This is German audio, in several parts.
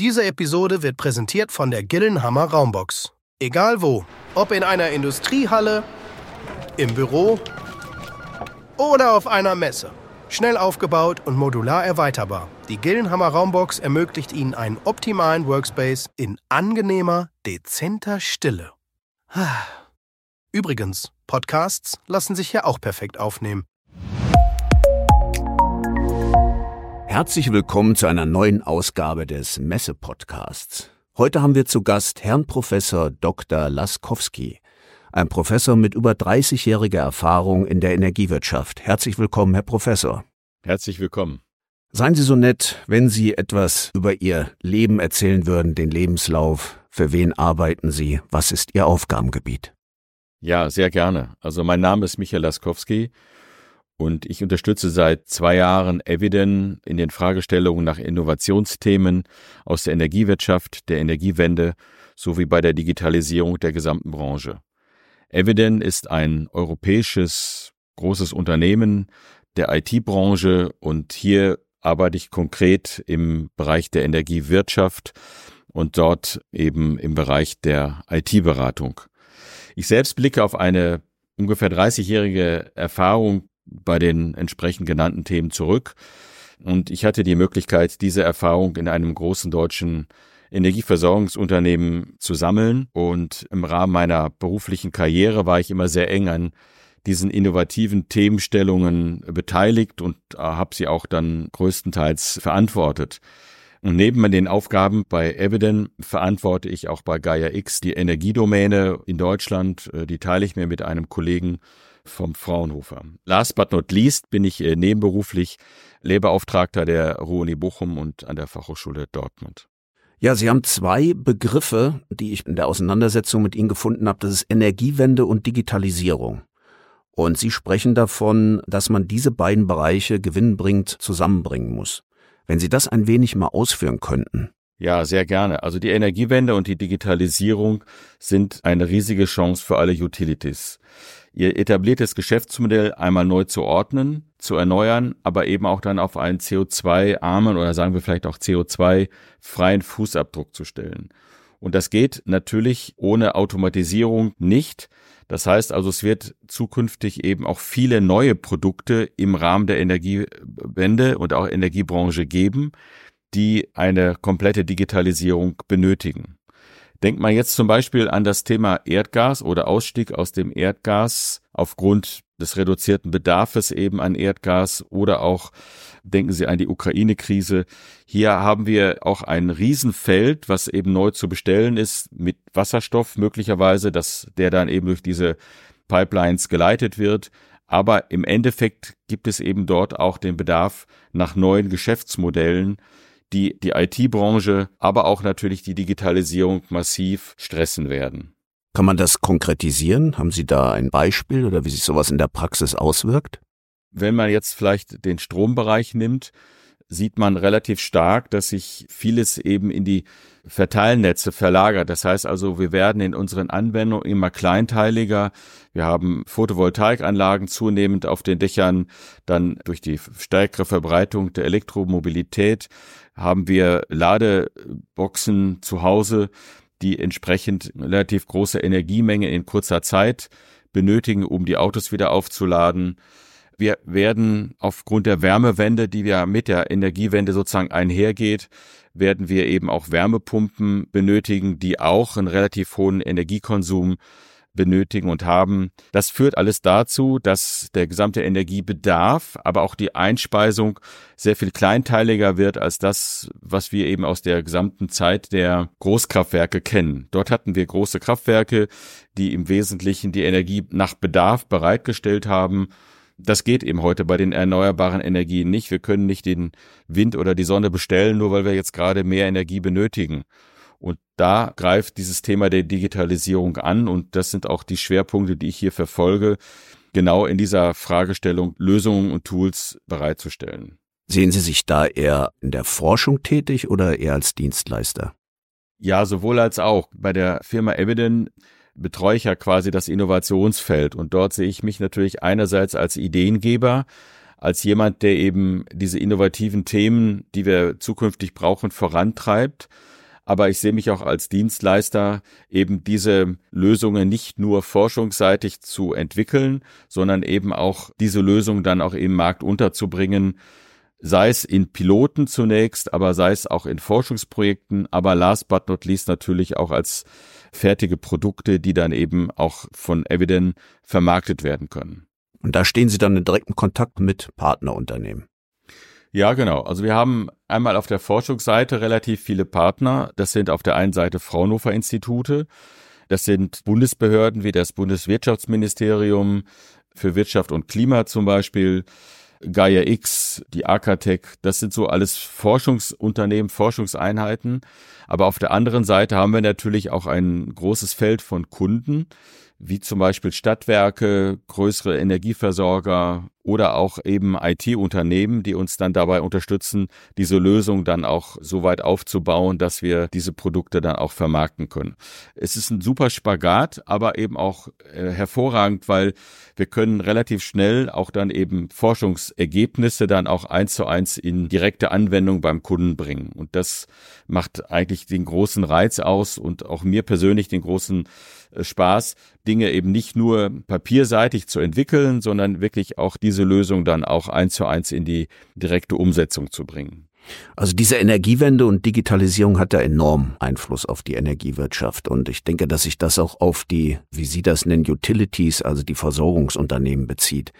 Diese Episode wird präsentiert von der Gillenhammer Raumbox. Egal wo, ob in einer Industriehalle, im Büro oder auf einer Messe. Schnell aufgebaut und modular erweiterbar. Die Gillenhammer Raumbox ermöglicht Ihnen einen optimalen Workspace in angenehmer, dezenter Stille. Übrigens, Podcasts lassen sich hier auch perfekt aufnehmen. Herzlich willkommen zu einer neuen Ausgabe des Messe-Podcasts. Heute haben wir zu Gast Herrn Professor Dr. Laskowski, ein Professor mit über 30-jähriger Erfahrung in der Energiewirtschaft. Herzlich willkommen, Herr Professor. Herzlich willkommen. Seien Sie so nett, wenn Sie etwas über Ihr Leben erzählen würden, den Lebenslauf. Für wen arbeiten Sie? Was ist Ihr Aufgabengebiet? Ja, sehr gerne. Also mein Name ist Michael Laskowski und ich unterstütze seit zwei Jahren Eviden in den Fragestellungen nach Innovationsthemen aus der Energiewirtschaft, der Energiewende sowie bei der Digitalisierung der gesamten Branche. Eviden ist ein europäisches großes Unternehmen der IT-Branche und hier arbeite ich konkret im Bereich der Energiewirtschaft und dort eben im Bereich der IT-Beratung. Ich selbst blicke auf eine ungefähr 30-jährige Erfahrung bei den entsprechend genannten Themen zurück. Und ich hatte die Möglichkeit, diese Erfahrung in einem großen deutschen Energieversorgungsunternehmen zu sammeln. Und im Rahmen meiner beruflichen Karriere war ich immer sehr eng an diesen innovativen Themenstellungen beteiligt und äh, habe sie auch dann größtenteils verantwortet. Und neben den Aufgaben bei Eviden verantworte ich auch bei Gaia X die Energiedomäne in Deutschland. Äh, die teile ich mir mit einem Kollegen vom Fraunhofer. Last but not least bin ich äh, nebenberuflich Lehrbeauftragter der Ruhr-Uni Bochum und an der Fachhochschule Dortmund. Ja, Sie haben zwei Begriffe, die ich in der Auseinandersetzung mit Ihnen gefunden habe. Das ist Energiewende und Digitalisierung. Und Sie sprechen davon, dass man diese beiden Bereiche gewinnbringend zusammenbringen muss. Wenn Sie das ein wenig mal ausführen könnten. Ja, sehr gerne. Also die Energiewende und die Digitalisierung sind eine riesige Chance für alle Utilities ihr etabliertes Geschäftsmodell einmal neu zu ordnen, zu erneuern, aber eben auch dann auf einen CO2-armen oder sagen wir vielleicht auch CO2-freien Fußabdruck zu stellen. Und das geht natürlich ohne Automatisierung nicht. Das heißt also, es wird zukünftig eben auch viele neue Produkte im Rahmen der Energiewende und auch Energiebranche geben, die eine komplette Digitalisierung benötigen. Denkt man jetzt zum Beispiel an das Thema Erdgas oder Ausstieg aus dem Erdgas aufgrund des reduzierten Bedarfes eben an Erdgas oder auch denken Sie an die Ukraine-Krise. Hier haben wir auch ein Riesenfeld, was eben neu zu bestellen ist mit Wasserstoff möglicherweise, dass der dann eben durch diese Pipelines geleitet wird. Aber im Endeffekt gibt es eben dort auch den Bedarf nach neuen Geschäftsmodellen, die die IT-Branche, aber auch natürlich die Digitalisierung massiv stressen werden. Kann man das konkretisieren? Haben Sie da ein Beispiel oder wie sich sowas in der Praxis auswirkt? Wenn man jetzt vielleicht den Strombereich nimmt, sieht man relativ stark, dass sich vieles eben in die Verteilnetze verlagert. Das heißt also, wir werden in unseren Anwendungen immer kleinteiliger. Wir haben Photovoltaikanlagen zunehmend auf den Dächern. Dann durch die stärkere Verbreitung der Elektromobilität haben wir Ladeboxen zu Hause, die entsprechend relativ große Energiemenge in kurzer Zeit benötigen, um die Autos wieder aufzuladen. Wir werden aufgrund der Wärmewende, die ja mit der Energiewende sozusagen einhergeht, werden wir eben auch Wärmepumpen benötigen, die auch einen relativ hohen Energiekonsum benötigen und haben. Das führt alles dazu, dass der gesamte Energiebedarf, aber auch die Einspeisung sehr viel kleinteiliger wird als das, was wir eben aus der gesamten Zeit der Großkraftwerke kennen. Dort hatten wir große Kraftwerke, die im Wesentlichen die Energie nach Bedarf bereitgestellt haben das geht eben heute bei den erneuerbaren Energien nicht. Wir können nicht den Wind oder die Sonne bestellen, nur weil wir jetzt gerade mehr Energie benötigen. Und da greift dieses Thema der Digitalisierung an und das sind auch die Schwerpunkte, die ich hier verfolge, genau in dieser Fragestellung Lösungen und Tools bereitzustellen. Sehen Sie sich da eher in der Forschung tätig oder eher als Dienstleister? Ja, sowohl als auch. Bei der Firma Eviden betreue ich ja quasi das Innovationsfeld. Und dort sehe ich mich natürlich einerseits als Ideengeber, als jemand, der eben diese innovativen Themen, die wir zukünftig brauchen, vorantreibt. Aber ich sehe mich auch als Dienstleister, eben diese Lösungen nicht nur forschungsseitig zu entwickeln, sondern eben auch diese Lösungen dann auch im Markt unterzubringen, sei es in Piloten zunächst, aber sei es auch in Forschungsprojekten, aber last but not least natürlich auch als fertige Produkte, die dann eben auch von Eviden vermarktet werden können. Und da stehen Sie dann in direktem Kontakt mit Partnerunternehmen. Ja, genau. Also wir haben einmal auf der Forschungsseite relativ viele Partner. Das sind auf der einen Seite Fraunhofer Institute. Das sind Bundesbehörden wie das Bundeswirtschaftsministerium für Wirtschaft und Klima zum Beispiel. Gaia X, die Arcatec, das sind so alles Forschungsunternehmen, Forschungseinheiten. Aber auf der anderen Seite haben wir natürlich auch ein großes Feld von Kunden, wie zum Beispiel Stadtwerke, größere Energieversorger oder auch eben IT-Unternehmen, die uns dann dabei unterstützen, diese Lösung dann auch so weit aufzubauen, dass wir diese Produkte dann auch vermarkten können. Es ist ein super Spagat, aber eben auch äh, hervorragend, weil wir können relativ schnell auch dann eben Forschungsergebnisse dann auch eins zu eins in direkte Anwendung beim Kunden bringen. Und das macht eigentlich den großen Reiz aus und auch mir persönlich den großen äh, Spaß, Dinge eben nicht nur papierseitig zu entwickeln, sondern wirklich auch diese Lösung dann auch eins zu eins in die direkte Umsetzung zu bringen. Also diese Energiewende und Digitalisierung hat da enorm Einfluss auf die Energiewirtschaft. Und ich denke, dass sich das auch auf die, wie Sie das nennen, Utilities, also die Versorgungsunternehmen bezieht.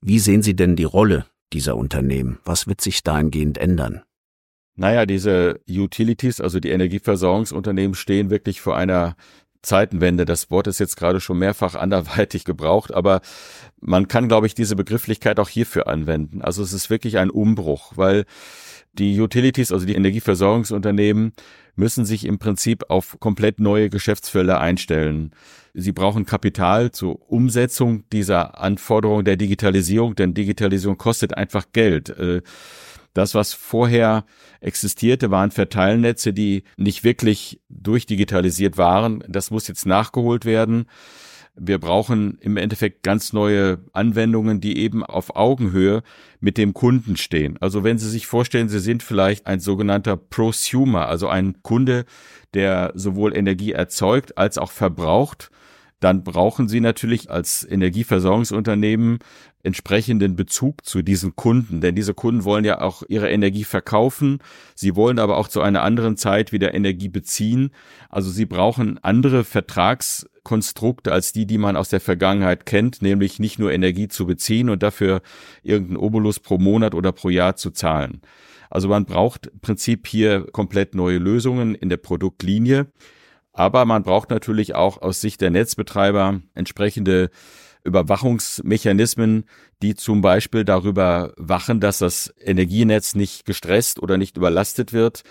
Wie sehen Sie denn die Rolle dieser Unternehmen? Was wird sich dahingehend ändern? Naja, diese Utilities, also die Energieversorgungsunternehmen, stehen wirklich vor einer Zeitenwende. Das Wort ist jetzt gerade schon mehrfach anderweitig gebraucht, aber man kann, glaube ich, diese Begrifflichkeit auch hierfür anwenden. Also es ist wirklich ein Umbruch, weil die Utilities, also die Energieversorgungsunternehmen, müssen sich im Prinzip auf komplett neue Geschäftsfelder einstellen. Sie brauchen Kapital zur Umsetzung dieser Anforderungen der Digitalisierung, denn Digitalisierung kostet einfach Geld. Das, was vorher existierte, waren Verteilnetze, die nicht wirklich durchdigitalisiert waren. Das muss jetzt nachgeholt werden. Wir brauchen im Endeffekt ganz neue Anwendungen, die eben auf Augenhöhe mit dem Kunden stehen. Also wenn Sie sich vorstellen, Sie sind vielleicht ein sogenannter Prosumer, also ein Kunde, der sowohl Energie erzeugt als auch verbraucht, dann brauchen Sie natürlich als Energieversorgungsunternehmen entsprechenden Bezug zu diesen Kunden, denn diese Kunden wollen ja auch ihre Energie verkaufen, sie wollen aber auch zu einer anderen Zeit wieder Energie beziehen, also sie brauchen andere Vertragskonstrukte als die, die man aus der Vergangenheit kennt, nämlich nicht nur Energie zu beziehen und dafür irgendeinen Obolus pro Monat oder pro Jahr zu zahlen. Also man braucht im Prinzip hier komplett neue Lösungen in der Produktlinie, aber man braucht natürlich auch aus Sicht der Netzbetreiber entsprechende Überwachungsmechanismen, die zum Beispiel darüber wachen, dass das Energienetz nicht gestresst oder nicht überlastet wird.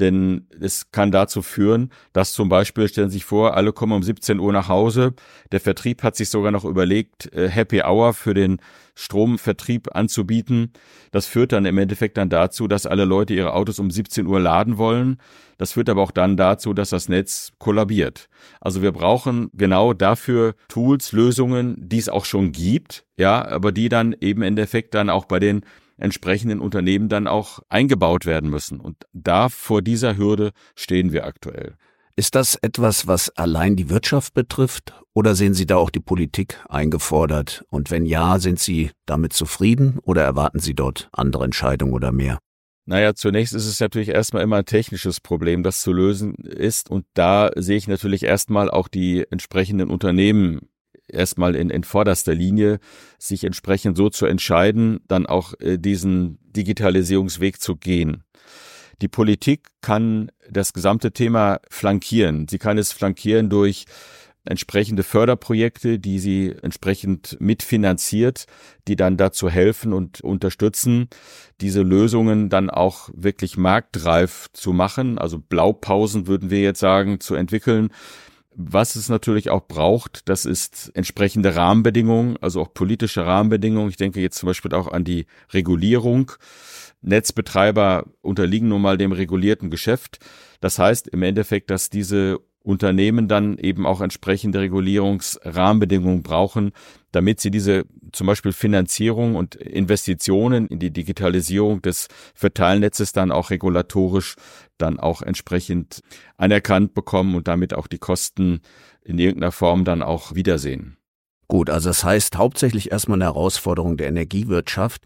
Denn es kann dazu führen, dass zum Beispiel, stellen Sie sich vor, alle kommen um 17 Uhr nach Hause. Der Vertrieb hat sich sogar noch überlegt, äh, Happy Hour für den Stromvertrieb anzubieten. Das führt dann im Endeffekt dann dazu, dass alle Leute ihre Autos um 17 Uhr laden wollen. Das führt aber auch dann dazu, dass das Netz kollabiert. Also wir brauchen genau dafür Tools, Lösungen, die es auch schon gibt, ja, aber die dann eben im Endeffekt dann auch bei den entsprechenden Unternehmen dann auch eingebaut werden müssen. Und da vor dieser Hürde stehen wir aktuell. Ist das etwas, was allein die Wirtschaft betrifft oder sehen Sie da auch die Politik eingefordert? Und wenn ja, sind Sie damit zufrieden oder erwarten Sie dort andere Entscheidungen oder mehr? Naja, zunächst ist es natürlich erstmal immer ein technisches Problem, das zu lösen ist. Und da sehe ich natürlich erstmal auch die entsprechenden Unternehmen erstmal in, in vorderster Linie, sich entsprechend so zu entscheiden, dann auch äh, diesen Digitalisierungsweg zu gehen. Die Politik kann das gesamte Thema flankieren. Sie kann es flankieren durch entsprechende Förderprojekte, die sie entsprechend mitfinanziert, die dann dazu helfen und unterstützen, diese Lösungen dann auch wirklich marktreif zu machen, also Blaupausen würden wir jetzt sagen, zu entwickeln, was es natürlich auch braucht, das ist entsprechende Rahmenbedingungen, also auch politische Rahmenbedingungen. Ich denke jetzt zum Beispiel auch an die Regulierung. Netzbetreiber unterliegen nun mal dem regulierten Geschäft. Das heißt im Endeffekt, dass diese Unternehmen dann eben auch entsprechende Regulierungsrahmenbedingungen brauchen, damit sie diese zum Beispiel Finanzierung und Investitionen in die Digitalisierung des Verteilnetzes dann auch regulatorisch dann auch entsprechend anerkannt bekommen und damit auch die Kosten in irgendeiner Form dann auch wiedersehen. Gut, also das heißt hauptsächlich erstmal eine Herausforderung der Energiewirtschaft.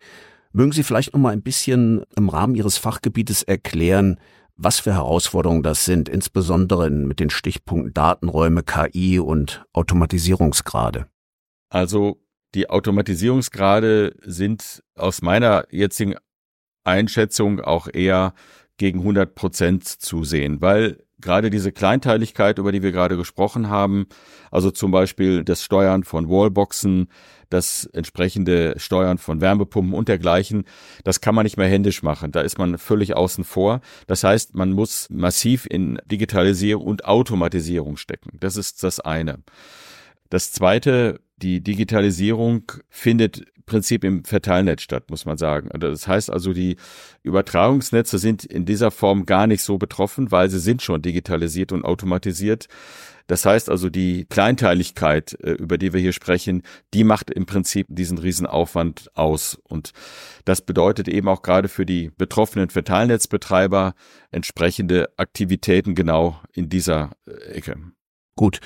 Mögen Sie vielleicht noch mal ein bisschen im Rahmen Ihres Fachgebietes erklären, was für Herausforderungen das sind, insbesondere mit den Stichpunkten Datenräume, KI und Automatisierungsgrade? Also die Automatisierungsgrade sind aus meiner jetzigen Einschätzung auch eher gegen 100 Prozent zu sehen, weil gerade diese Kleinteiligkeit, über die wir gerade gesprochen haben, also zum Beispiel das Steuern von Wallboxen, das entsprechende Steuern von Wärmepumpen und dergleichen, das kann man nicht mehr händisch machen. Da ist man völlig außen vor. Das heißt, man muss massiv in Digitalisierung und Automatisierung stecken. Das ist das eine. Das zweite, die Digitalisierung findet Prinzip im Verteilnetz statt, muss man sagen. Also das heißt also, die Übertragungsnetze sind in dieser Form gar nicht so betroffen, weil sie sind schon digitalisiert und automatisiert. Das heißt also, die Kleinteiligkeit, äh, über die wir hier sprechen, die macht im Prinzip diesen Riesenaufwand aus. Und das bedeutet eben auch gerade für die betroffenen Verteilnetzbetreiber entsprechende Aktivitäten genau in dieser äh, Ecke. Gut.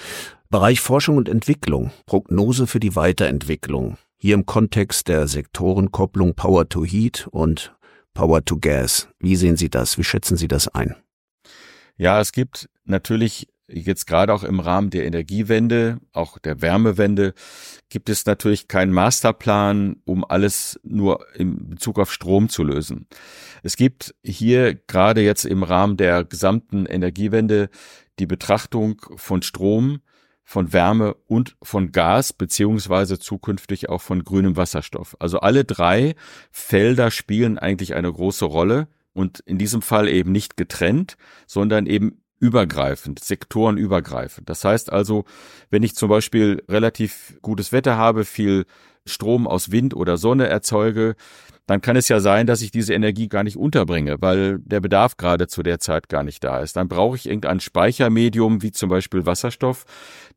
Bereich Forschung und Entwicklung. Prognose für die Weiterentwicklung. Hier im Kontext der Sektorenkopplung Power to Heat und Power to Gas. Wie sehen Sie das? Wie schätzen Sie das ein? Ja, es gibt natürlich jetzt gerade auch im Rahmen der Energiewende, auch der Wärmewende, gibt es natürlich keinen Masterplan, um alles nur in Bezug auf Strom zu lösen. Es gibt hier gerade jetzt im Rahmen der gesamten Energiewende die Betrachtung von Strom von Wärme und von Gas beziehungsweise zukünftig auch von grünem Wasserstoff. Also alle drei Felder spielen eigentlich eine große Rolle und in diesem Fall eben nicht getrennt, sondern eben übergreifend, sektorenübergreifend. Das heißt also, wenn ich zum Beispiel relativ gutes Wetter habe, viel Strom aus Wind oder Sonne erzeuge, dann kann es ja sein, dass ich diese Energie gar nicht unterbringe, weil der Bedarf gerade zu der Zeit gar nicht da ist. Dann brauche ich irgendein Speichermedium, wie zum Beispiel Wasserstoff,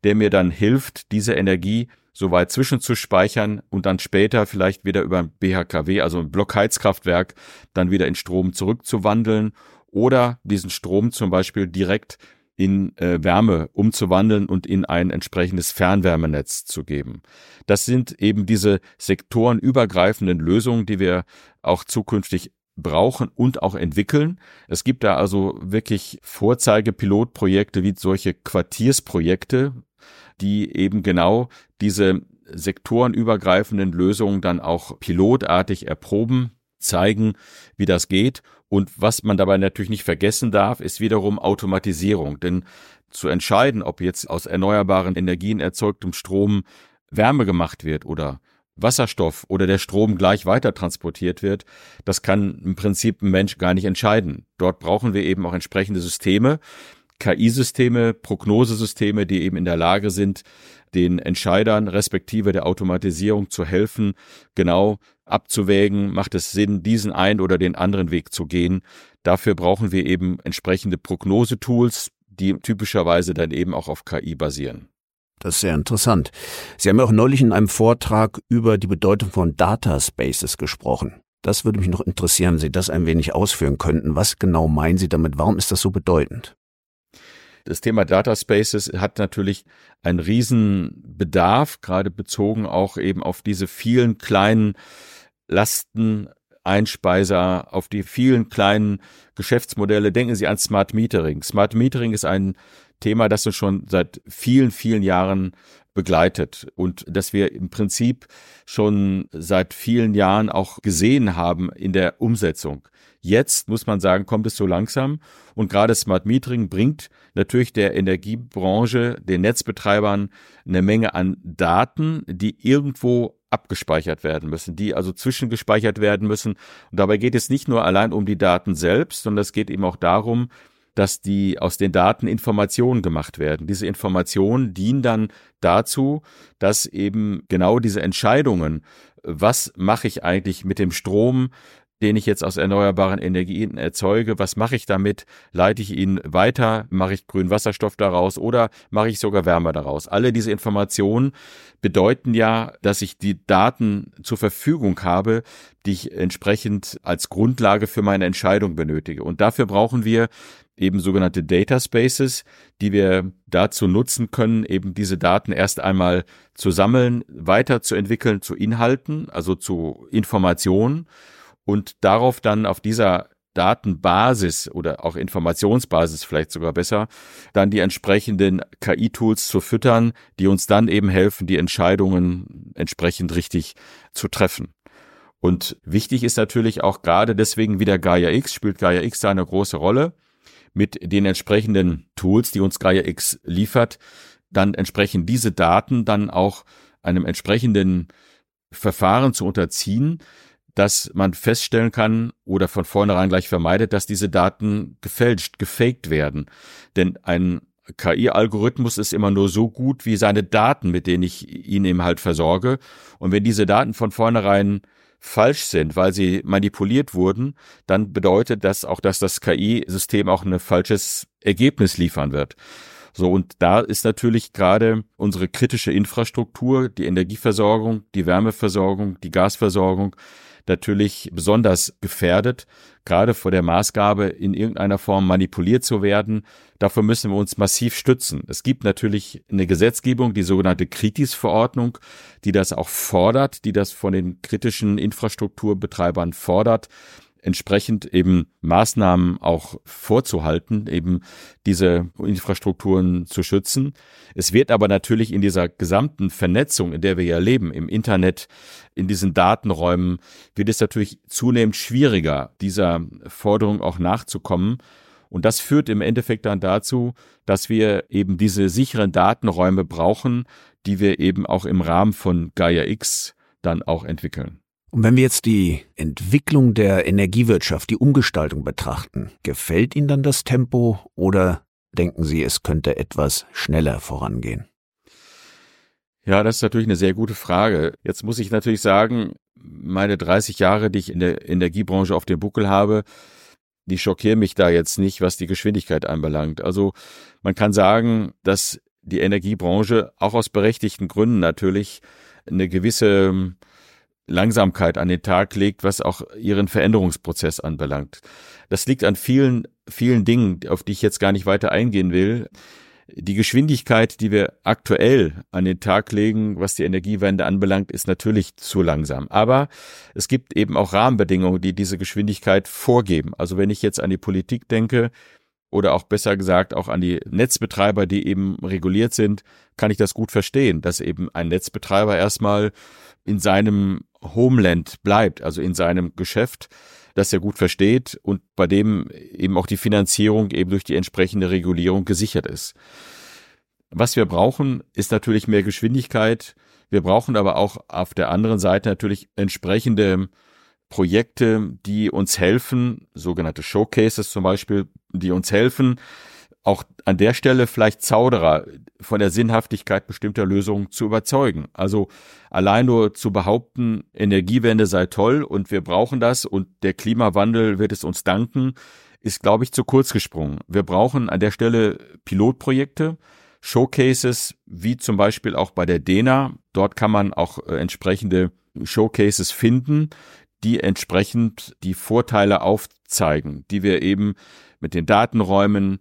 der mir dann hilft, diese Energie so weit zwischenzuspeichern und dann später vielleicht wieder über ein BHKW, also ein Blockheizkraftwerk, dann wieder in Strom zurückzuwandeln oder diesen Strom zum Beispiel direkt in äh, Wärme umzuwandeln und in ein entsprechendes Fernwärmenetz zu geben. Das sind eben diese sektorenübergreifenden Lösungen, die wir auch zukünftig brauchen und auch entwickeln. Es gibt da also wirklich Vorzeigepilotprojekte wie solche Quartiersprojekte, die eben genau diese sektorenübergreifenden Lösungen dann auch pilotartig erproben, zeigen, wie das geht und was man dabei natürlich nicht vergessen darf, ist wiederum Automatisierung. Denn zu entscheiden, ob jetzt aus erneuerbaren Energien erzeugtem Strom Wärme gemacht wird oder Wasserstoff oder der Strom gleich weiter transportiert wird, das kann im Prinzip ein Mensch gar nicht entscheiden. Dort brauchen wir eben auch entsprechende Systeme, KI-Systeme, Prognosesysteme, die eben in der Lage sind, den Entscheidern respektive der Automatisierung zu helfen, genau abzuwägen, macht es Sinn, diesen einen oder den anderen Weg zu gehen. Dafür brauchen wir eben entsprechende Prognosetools, die typischerweise dann eben auch auf KI basieren. Das ist sehr interessant. Sie haben ja auch neulich in einem Vortrag über die Bedeutung von Data Spaces gesprochen. Das würde mich noch interessieren, wenn Sie das ein wenig ausführen könnten. Was genau meinen Sie damit? Warum ist das so bedeutend? Das Thema Data Spaces hat natürlich einen riesen Bedarf, gerade bezogen auch eben auf diese vielen kleinen Lasteneinspeiser, auf die vielen kleinen Geschäftsmodelle. Denken Sie an Smart Metering. Smart Metering ist ein Thema, das uns schon seit vielen, vielen Jahren begleitet und dass wir im Prinzip schon seit vielen Jahren auch gesehen haben in der Umsetzung. Jetzt muss man sagen, kommt es so langsam und gerade Smart Metering bringt natürlich der Energiebranche, den Netzbetreibern eine Menge an Daten, die irgendwo abgespeichert werden müssen, die also zwischengespeichert werden müssen. Und dabei geht es nicht nur allein um die Daten selbst, sondern es geht eben auch darum, dass die aus den Daten Informationen gemacht werden. Diese Informationen dienen dann dazu, dass eben genau diese Entscheidungen, was mache ich eigentlich mit dem Strom, den ich jetzt aus erneuerbaren Energien erzeuge, was mache ich damit? Leite ich ihn weiter? Mache ich grünen Wasserstoff daraus oder mache ich sogar Wärme daraus? Alle diese Informationen bedeuten ja, dass ich die Daten zur Verfügung habe, die ich entsprechend als Grundlage für meine Entscheidung benötige. Und dafür brauchen wir eben sogenannte Data Spaces, die wir dazu nutzen können, eben diese Daten erst einmal zu sammeln, weiterzuentwickeln zu Inhalten, also zu Informationen und darauf dann auf dieser Datenbasis oder auch Informationsbasis vielleicht sogar besser, dann die entsprechenden KI-Tools zu füttern, die uns dann eben helfen, die Entscheidungen entsprechend richtig zu treffen. Und wichtig ist natürlich auch gerade deswegen wieder Gaia X, spielt Gaia X da eine große Rolle mit den entsprechenden Tools, die uns Gaia X liefert, dann entsprechend diese Daten dann auch einem entsprechenden Verfahren zu unterziehen, dass man feststellen kann oder von vornherein gleich vermeidet, dass diese Daten gefälscht, gefaked werden. Denn ein KI-Algorithmus ist immer nur so gut wie seine Daten, mit denen ich ihn eben halt versorge. Und wenn diese Daten von vornherein falsch sind, weil sie manipuliert wurden, dann bedeutet das auch, dass das KI-System auch ein falsches Ergebnis liefern wird. So, und da ist natürlich gerade unsere kritische Infrastruktur, die Energieversorgung, die Wärmeversorgung, die Gasversorgung, natürlich besonders gefährdet, gerade vor der Maßgabe, in irgendeiner Form manipuliert zu werden. Dafür müssen wir uns massiv stützen. Es gibt natürlich eine Gesetzgebung, die sogenannte Kritis-Verordnung, die das auch fordert, die das von den kritischen Infrastrukturbetreibern fordert entsprechend eben Maßnahmen auch vorzuhalten, eben diese Infrastrukturen zu schützen. Es wird aber natürlich in dieser gesamten Vernetzung, in der wir ja leben, im Internet, in diesen Datenräumen, wird es natürlich zunehmend schwieriger, dieser Forderung auch nachzukommen. Und das führt im Endeffekt dann dazu, dass wir eben diese sicheren Datenräume brauchen, die wir eben auch im Rahmen von Gaia X dann auch entwickeln. Und wenn wir jetzt die Entwicklung der Energiewirtschaft, die Umgestaltung betrachten, gefällt Ihnen dann das Tempo oder denken Sie, es könnte etwas schneller vorangehen? Ja, das ist natürlich eine sehr gute Frage. Jetzt muss ich natürlich sagen, meine 30 Jahre, die ich in der Energiebranche auf dem Buckel habe, die schockieren mich da jetzt nicht, was die Geschwindigkeit anbelangt. Also man kann sagen, dass die Energiebranche auch aus berechtigten Gründen natürlich eine gewisse Langsamkeit an den Tag legt, was auch ihren Veränderungsprozess anbelangt. Das liegt an vielen, vielen Dingen, auf die ich jetzt gar nicht weiter eingehen will. Die Geschwindigkeit, die wir aktuell an den Tag legen, was die Energiewende anbelangt, ist natürlich zu langsam. Aber es gibt eben auch Rahmenbedingungen, die diese Geschwindigkeit vorgeben. Also wenn ich jetzt an die Politik denke, oder auch besser gesagt auch an die Netzbetreiber, die eben reguliert sind, kann ich das gut verstehen, dass eben ein Netzbetreiber erstmal in seinem Homeland bleibt, also in seinem Geschäft, das er gut versteht und bei dem eben auch die Finanzierung eben durch die entsprechende Regulierung gesichert ist. Was wir brauchen, ist natürlich mehr Geschwindigkeit. Wir brauchen aber auch auf der anderen Seite natürlich entsprechende Projekte, die uns helfen, sogenannte Showcases zum Beispiel, die uns helfen, auch an der Stelle vielleicht Zauderer von der Sinnhaftigkeit bestimmter Lösungen zu überzeugen. Also allein nur zu behaupten, Energiewende sei toll und wir brauchen das und der Klimawandel wird es uns danken, ist, glaube ich, zu kurz gesprungen. Wir brauchen an der Stelle Pilotprojekte, Showcases, wie zum Beispiel auch bei der DENA. Dort kann man auch äh, entsprechende Showcases finden, die entsprechend die Vorteile aufzeigen, die wir eben mit den Datenräumen,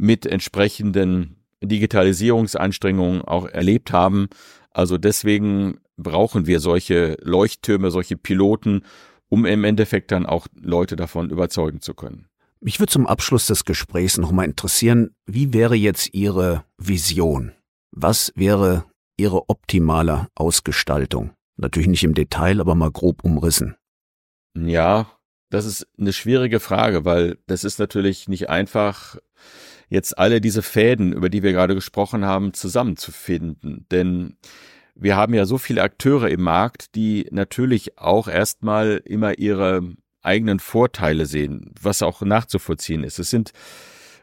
mit entsprechenden Digitalisierungsanstrengungen auch erlebt haben. Also deswegen brauchen wir solche Leuchttürme, solche Piloten, um im Endeffekt dann auch Leute davon überzeugen zu können. Mich würde zum Abschluss des Gesprächs nochmal interessieren, wie wäre jetzt Ihre Vision? Was wäre Ihre optimale Ausgestaltung? Natürlich nicht im Detail, aber mal grob umrissen. Ja, das ist eine schwierige Frage, weil das ist natürlich nicht einfach, jetzt alle diese Fäden, über die wir gerade gesprochen haben, zusammenzufinden. Denn wir haben ja so viele Akteure im Markt, die natürlich auch erstmal immer ihre eigenen Vorteile sehen, was auch nachzuvollziehen ist. Es sind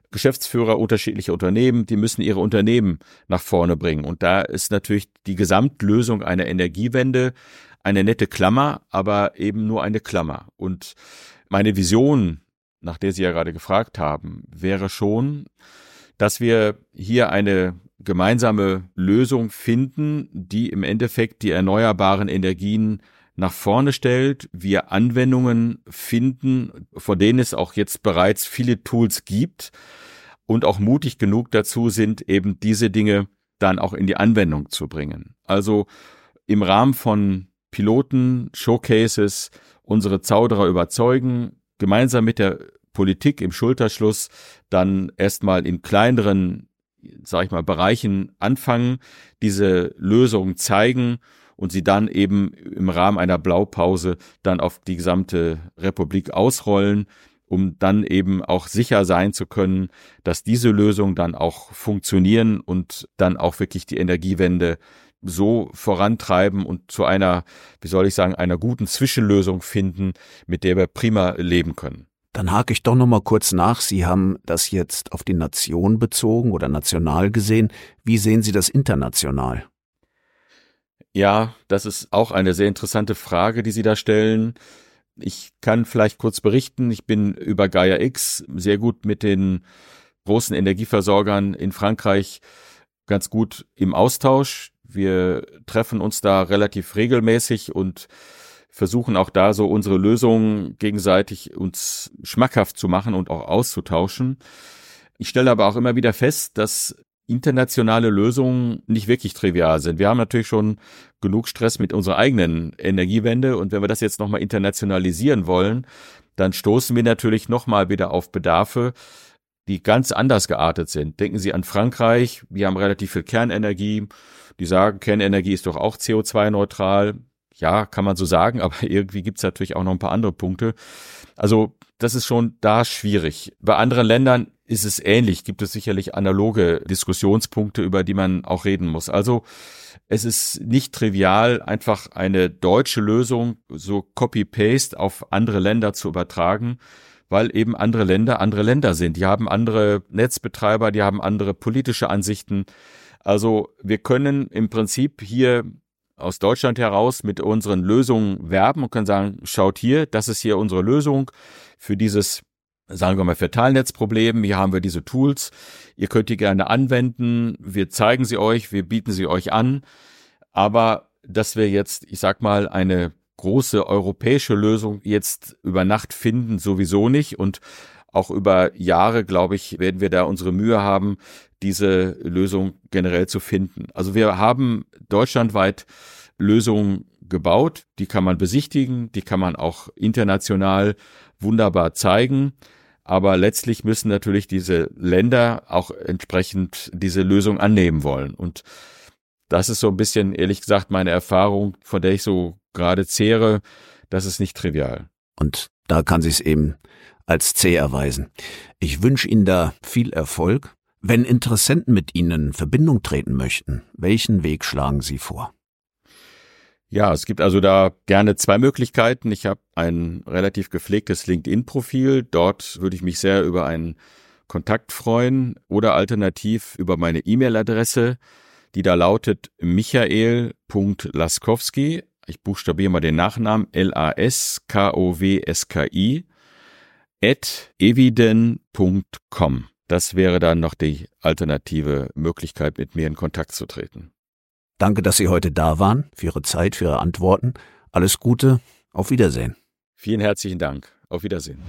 Geschäftsführer unterschiedlicher Unternehmen, die müssen ihre Unternehmen nach vorne bringen. Und da ist natürlich die Gesamtlösung einer Energiewende eine nette Klammer, aber eben nur eine Klammer. Und meine Vision, nach der Sie ja gerade gefragt haben, wäre schon, dass wir hier eine gemeinsame Lösung finden, die im Endeffekt die erneuerbaren Energien nach vorne stellt, wir Anwendungen finden, vor denen es auch jetzt bereits viele Tools gibt und auch mutig genug dazu sind, eben diese Dinge dann auch in die Anwendung zu bringen. Also im Rahmen von Piloten, Showcases, unsere Zauderer überzeugen, gemeinsam mit der Politik im Schulterschluss dann erstmal in kleineren, sag ich mal, Bereichen anfangen, diese Lösung zeigen und sie dann eben im Rahmen einer Blaupause dann auf die gesamte Republik ausrollen, um dann eben auch sicher sein zu können, dass diese Lösungen dann auch funktionieren und dann auch wirklich die Energiewende so vorantreiben und zu einer, wie soll ich sagen, einer guten Zwischenlösung finden, mit der wir prima leben können. Dann hake ich doch noch mal kurz nach. Sie haben das jetzt auf die Nation bezogen oder national gesehen. Wie sehen Sie das international? Ja, das ist auch eine sehr interessante Frage, die Sie da stellen. Ich kann vielleicht kurz berichten, ich bin über Gaia X sehr gut mit den großen Energieversorgern in Frankreich ganz gut im Austausch. Wir treffen uns da relativ regelmäßig und versuchen auch da so unsere Lösungen gegenseitig uns schmackhaft zu machen und auch auszutauschen. Ich stelle aber auch immer wieder fest, dass internationale Lösungen nicht wirklich trivial sind. Wir haben natürlich schon genug Stress mit unserer eigenen Energiewende und wenn wir das jetzt nochmal internationalisieren wollen, dann stoßen wir natürlich nochmal wieder auf Bedarfe, die ganz anders geartet sind. Denken Sie an Frankreich, wir haben relativ viel Kernenergie, die sagen, Kernenergie ist doch auch CO2-neutral. Ja, kann man so sagen, aber irgendwie gibt's natürlich auch noch ein paar andere Punkte. Also das ist schon da schwierig. Bei anderen Ländern ist es ähnlich, gibt es sicherlich analoge Diskussionspunkte, über die man auch reden muss. Also es ist nicht trivial, einfach eine deutsche Lösung so copy-paste auf andere Länder zu übertragen, weil eben andere Länder andere Länder sind. Die haben andere Netzbetreiber, die haben andere politische Ansichten. Also wir können im Prinzip hier aus Deutschland heraus mit unseren Lösungen werben und können sagen, schaut hier, das ist hier unsere Lösung für dieses sagen wir mal, Verteilnetzproblem. Hier haben wir diese Tools. Ihr könnt die gerne anwenden. Wir zeigen sie euch, wir bieten sie euch an. Aber dass wir jetzt, ich sag mal, eine große europäische Lösung jetzt über Nacht finden, sowieso nicht. Und auch über Jahre, glaube ich, werden wir da unsere Mühe haben, diese Lösung generell zu finden. Also wir haben deutschlandweit Lösungen gebaut, die kann man besichtigen, die kann man auch international wunderbar zeigen. Aber letztlich müssen natürlich diese Länder auch entsprechend diese Lösung annehmen wollen. Und das ist so ein bisschen, ehrlich gesagt, meine Erfahrung, von der ich so gerade zehre. Das ist nicht trivial. Und da kann sich es eben als zäh erweisen. Ich wünsche Ihnen da viel Erfolg. Wenn Interessenten mit Ihnen in Verbindung treten möchten, welchen Weg schlagen Sie vor? Ja, es gibt also da gerne zwei Möglichkeiten. Ich habe ein relativ gepflegtes LinkedIn-Profil. Dort würde ich mich sehr über einen Kontakt freuen oder alternativ über meine E-Mail-Adresse, die da lautet michael.laskowski. Ich buchstabiere mal den Nachnamen L-A-S-K-O-W-S-K-I at eviden.com. Das wäre dann noch die alternative Möglichkeit, mit mir in Kontakt zu treten. Danke, dass Sie heute da waren, für Ihre Zeit, für Ihre Antworten. Alles Gute, auf Wiedersehen. Vielen herzlichen Dank. Auf Wiedersehen.